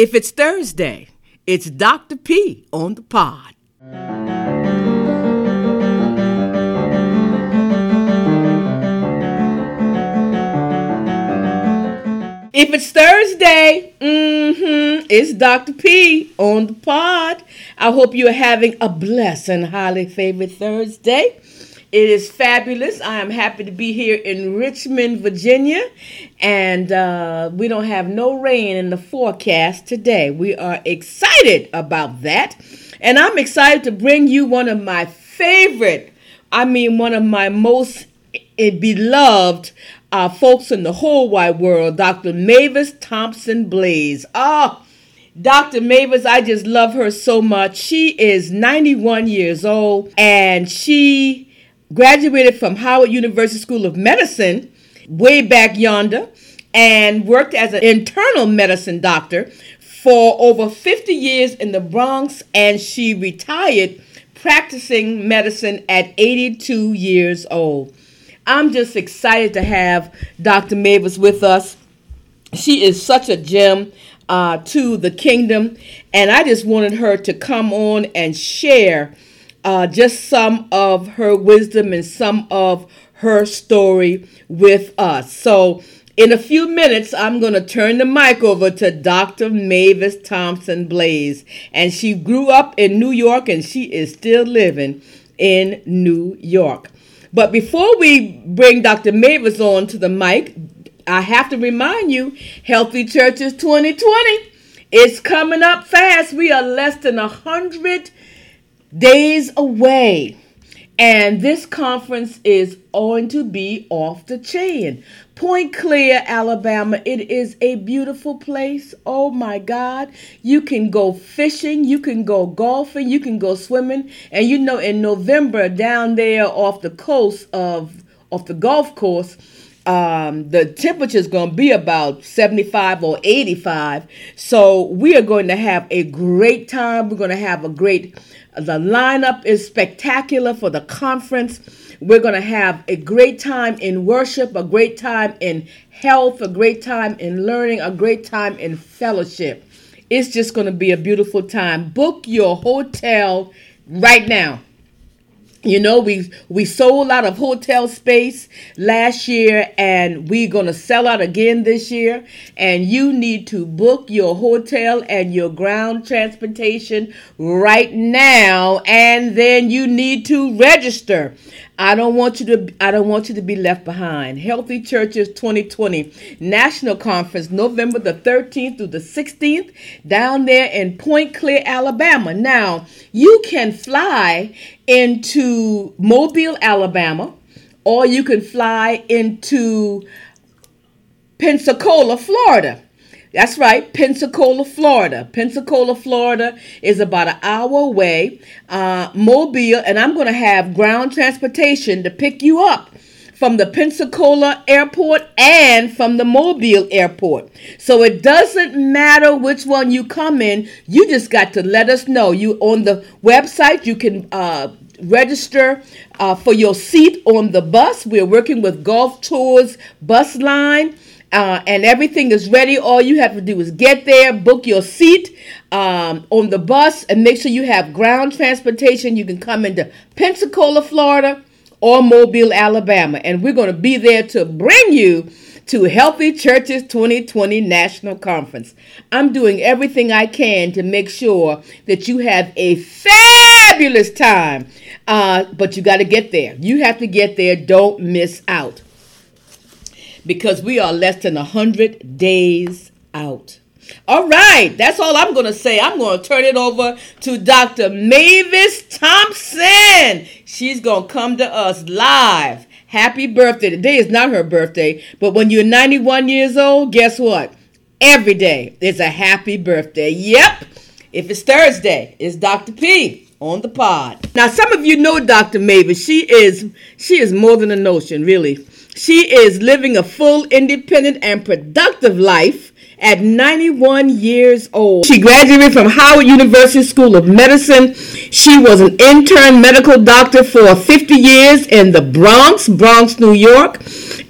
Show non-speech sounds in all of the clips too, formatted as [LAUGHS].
If it's Thursday, it's Dr. P on the pod. If it's Thursday, mm-hmm, it's Dr. P on the pod. I hope you're having a blessed and highly favored Thursday. It is fabulous. I am happy to be here in Richmond, Virginia, and uh, we don't have no rain in the forecast today. We are excited about that, and I'm excited to bring you one of my favorite, I mean, one of my most beloved uh, folks in the whole wide world, Dr. Mavis Thompson Blaze. Ah. Oh, Dr. Mavis, I just love her so much. She is 91 years old and she graduated from Howard University School of Medicine way back yonder and worked as an internal medicine doctor for over 50 years in the Bronx and she retired practicing medicine at 82 years old. I'm just excited to have Dr. Mavis with us. She is such a gem uh, to the kingdom, and I just wanted her to come on and share uh, just some of her wisdom and some of her story with us. So, in a few minutes, I'm going to turn the mic over to Dr. Mavis Thompson Blaze. And she grew up in New York and she is still living in New York. But before we bring Dr. Mavis on to the mic, I have to remind you Healthy Churches 2020 is coming up fast. We are less than a hundred days away. And this conference is going to be off the chain. Point Clear, Alabama. It is a beautiful place. Oh my God. You can go fishing, you can go golfing, you can go swimming. And you know, in November, down there off the coast of, off the golf course, um, the temperature is going to be about 75 or 85. So we are going to have a great time. We're going to have a great the lineup is spectacular for the conference. We're going to have a great time in worship, a great time in health, a great time in learning, a great time in fellowship. It's just going to be a beautiful time. Book your hotel right now. You know, we we sold out of hotel space last year and we're going to sell out again this year and you need to book your hotel and your ground transportation right now and then you need to register. I don't want you to I don't want you to be left behind. Healthy Churches 2020 National Conference November the 13th through the 16th down there in Point Clear, Alabama. Now, you can fly into Mobile, Alabama, or you can fly into Pensacola, Florida. That's right, Pensacola, Florida. Pensacola, Florida is about an hour away. Uh, Mobile, and I'm going to have ground transportation to pick you up from the Pensacola airport and from the Mobile airport. So it doesn't matter which one you come in, you just got to let us know. You on the website, you can uh, register uh, for your seat on the bus. We're working with Golf Tours Bus Line uh, and everything is ready. All you have to do is get there, book your seat um, on the bus, and make sure you have ground transportation. You can come into Pensacola, Florida, or Mobile, Alabama, and we're going to be there to bring you to Healthy Churches 2020 National Conference. I'm doing everything I can to make sure that you have a fabulous time, uh, but you got to get there. You have to get there. Don't miss out because we are less than 100 days out. All right, that's all I'm going to say. I'm going to turn it over to Dr. Mavis Thompson. She's going to come to us live. Happy birthday. Today is not her birthday, but when you're 91 years old, guess what? Every day is a happy birthday. Yep. If it's Thursday, it's Dr. P on the pod. Now, some of you know Dr. Mavis. She is she is more than a notion, really. She is living a full, independent, and productive life at 91 years old. She graduated from Howard University School of Medicine. She was an intern medical doctor for 50 years in the Bronx, Bronx, New York.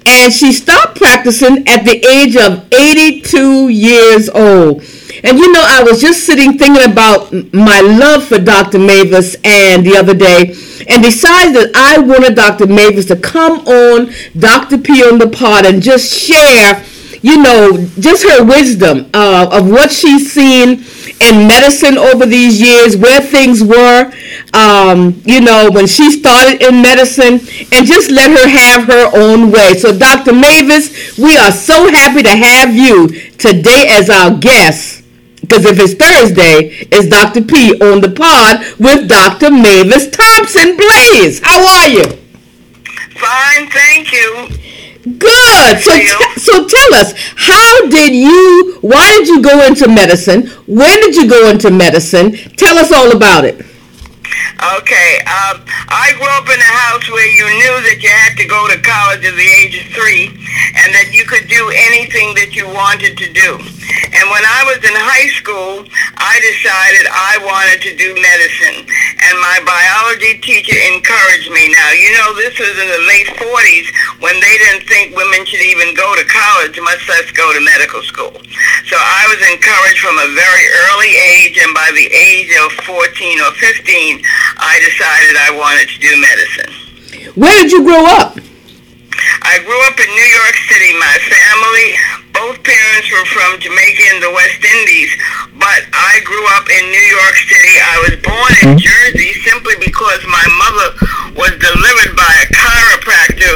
And she stopped practicing at the age of 82 years old. And you know, I was just sitting thinking about my love for Dr. Mavis and the other day and decided that I wanted Dr. Mavis to come on Dr. P on the pod and just share, you know, just her wisdom uh, of what she's seen in medicine over these years, where things were, um, you know, when she started in medicine, and just let her have her own way. So, Dr. Mavis, we are so happy to have you today as our guest. Because if it's Thursday, it's Dr. P on the pod with Dr. Mavis Thompson Blaze. How are you? Fine, thank you. Good. So, t- so tell us, how did you? Why did you go into medicine? When did you go into medicine? Tell us all about it. Okay, um, I grew up in a house where you knew that you had to go to college at the age of three and that you could do anything that you wanted to do. And when I was in high school, I decided I wanted to do medicine. And my biology teacher encouraged me. Now, you know, this was in the late 40s when they didn't think women should even go to college, much less go to medical school. So I was encouraged from a very early age, and by the age of 14 or 15, I decided I wanted to do medicine. Where did you grow up? I grew up in New York City. My family, both parents were from Jamaica and the West Indies, but I grew up in New York City. I was born in mm-hmm. Jersey simply because my mother was delivered by a chiropractor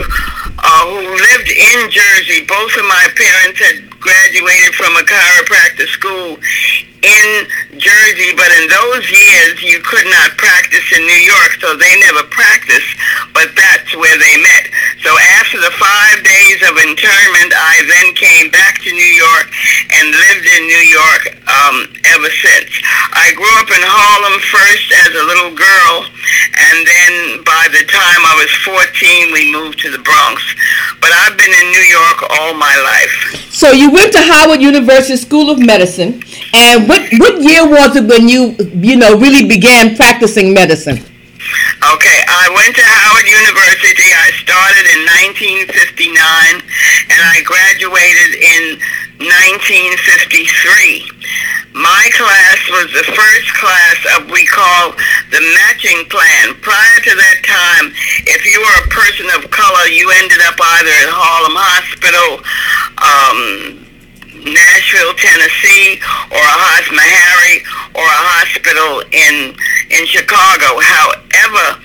uh, who lived in Jersey. Both of my parents had graduated from a chiropractor school in Jersey, but in those years you could not practice in New York, so they never practiced, but that's where they met. So after the five days of internment, I then came back to New York and lived in New York um, ever since. I grew up in Harlem first as a little girl, and then by the time I was 14, we moved to the Bronx. But I've been in New York all my life. So you went to Howard University School of Medicine, and what what year was it when you you know really began practicing medicine? Okay, I went to University. I started in 1959, and I graduated in 1953. My class was the first class of we call the matching plan. Prior to that time, if you were a person of color, you ended up either at Harlem Hospital, um, Nashville, Tennessee, or a hospital, Meharry, or a hospital in in Chicago. However,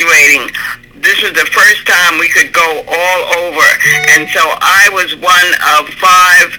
graduating, this was the first time we could go all over. And so I was one of five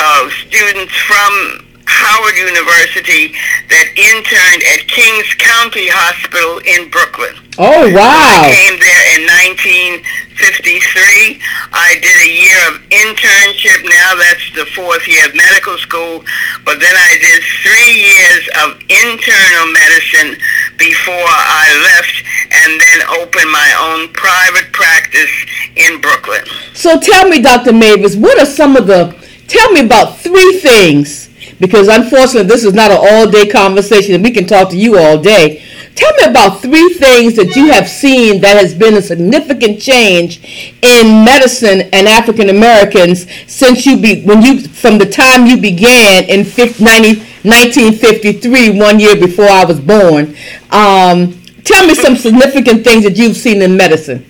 uh, students from Howard University that interned at Kings County Hospital in Brooklyn. Oh, wow. I came there in 1953. I did a year of internship. Now that's the fourth year of medical school. But then I did three years of internal medicine before I left and then opened my own private practice in Brooklyn. So tell me, Dr. Mavis, what are some of the, tell me about three things because unfortunately this is not an all day conversation and we can talk to you all day. Tell me about three things that you have seen that has been a significant change in medicine and African Americans since you be when you from the time you began in 50, 90, 1953, one year before I was born. Um, tell me some significant things that you've seen in medicine.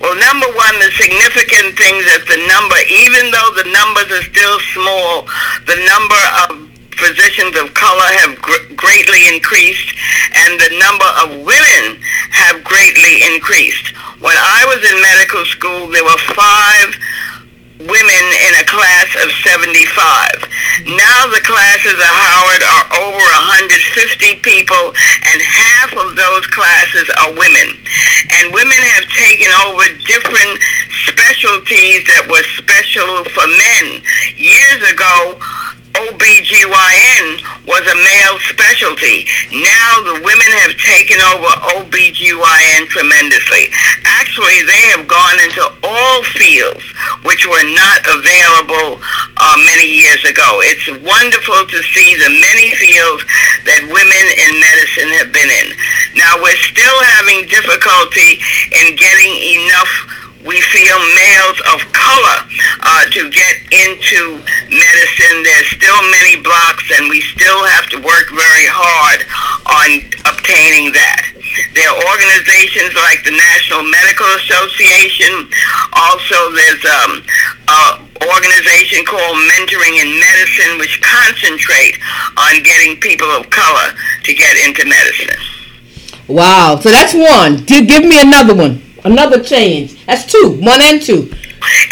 Well, number one, the significant things is the number, even though the numbers are still small, the number of physicians of color have gr- greatly increased and the number of women have greatly increased. When I was in medical school, there were five women in a class of 75. Now the classes at Howard are over 150 people and half of those classes are women. And women have taken over different specialties that were special for men. Years ago, OBGYN was a male specialty. Now the women have taken over OBGYN tremendously. Actually, they have gone into all fields which were not available uh, many years ago. It's wonderful to see the many fields that women in medicine have been in. Now we're still having difficulty in getting enough we feel males of color uh, to get into medicine. There's still many blocks, and we still have to work very hard on obtaining that. There are organizations like the National Medical Association. Also, there's um, an organization called Mentoring in Medicine, which concentrate on getting people of color to get into medicine. Wow. So that's one. Give me another one. Another change. That's two. One and two.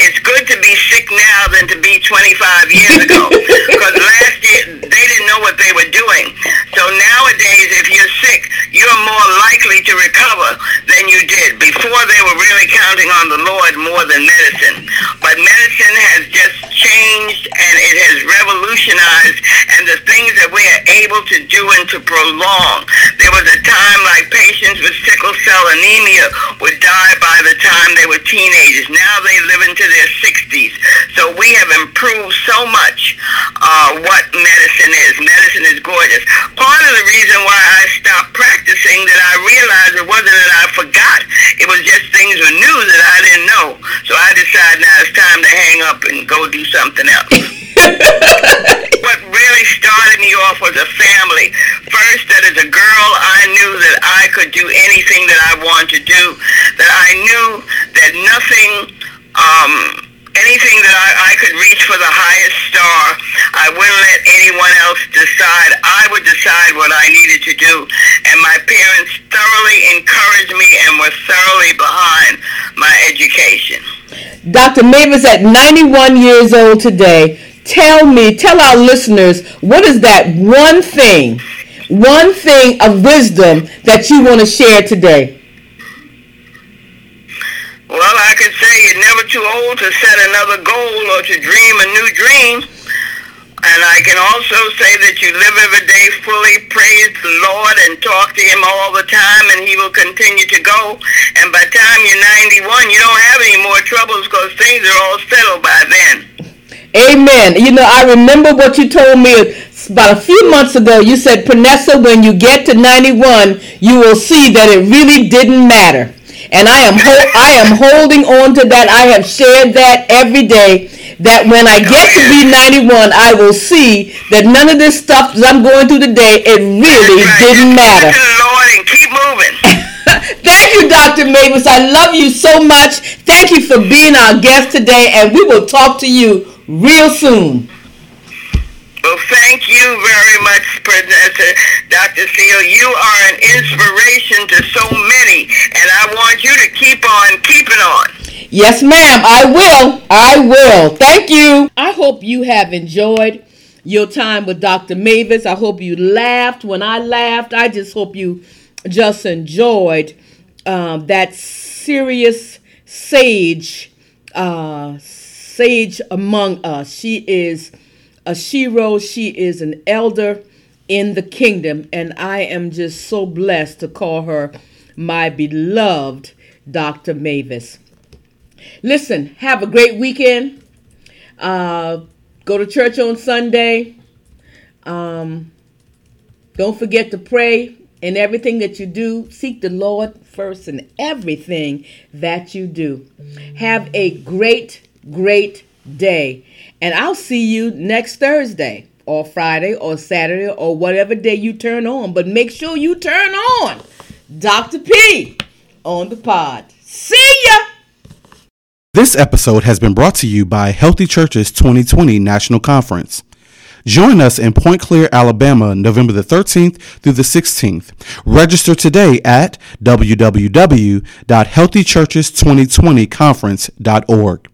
It's good to be sick now than to be 25 years ago. [LAUGHS] because last year, they didn't know what they were doing. So nowadays, if you're sick, you're more likely to recover than you did. Before, they were really counting on the Lord more than medicine. But medicine has just changed and it has revolutionized and the things that we are able to do and to prolong. There was a time like patients with sickle cell anemia would die by the time they were teenagers. Now they live into their 60s. So we have improved so much uh, what medicine is. Medicine is gorgeous. Part of the reason why I stopped practicing that I realized it wasn't that I forgot. It was just things were new that I didn't know. So I decided now it's time to hang up and go do something else. [LAUGHS] what really started me off was a family. First, that as a girl, I knew that I could do anything that I wanted to do. That I knew that nothing, um, anything that I, I could reach for the highest star, I wouldn't let anyone else decide. I would decide what I needed to do. And my parents thoroughly encouraged me and were thoroughly behind my education. Dr. Mavis, at 91 years old today, tell me, tell our listeners, what is that one thing, one thing of wisdom that you want to share today? Well, I could say you're never too old to set another goal or to dream a new dream. And I can also say that you live every day fully, praise the Lord, and talk to Him all the time, and He will continue to go. And by the time you're 91, you don't have any more troubles because things are all settled by then. Amen. You know, I remember what you told me about a few months ago. You said, Panessa, when you get to 91, you will see that it really didn't matter. And I am ho- I am holding on to that. I have shared that every day that when I get to be 91, I will see that none of this stuff that I'm going through today, it really right. didn't matter. Lord and keep moving. [LAUGHS] Thank you, Dr. Mavis. I love you so much. Thank you for being our guest today, and we will talk to you real soon. Well, thank you very much, Professor Dr. Seal. You are an inspiration to so many, and I want you to keep on keeping on. Yes, ma'am. I will. I will. Thank you. I hope you have enjoyed your time with Dr. Mavis. I hope you laughed when I laughed. I just hope you just enjoyed um, that serious sage, uh, sage among us. She is a shero. She is an elder in the kingdom, and I am just so blessed to call her my beloved Dr. Mavis. Listen, have a great weekend. Uh, go to church on Sunday. Um, don't forget to pray in everything that you do. Seek the Lord first in everything that you do. Have a great, great day. And I'll see you next Thursday or Friday or Saturday or whatever day you turn on. But make sure you turn on Dr. P on the pod. See ya! This episode has been brought to you by Healthy Churches 2020 National Conference. Join us in Point Clear, Alabama, November the 13th through the 16th. Register today at www.healthychurches2020conference.org.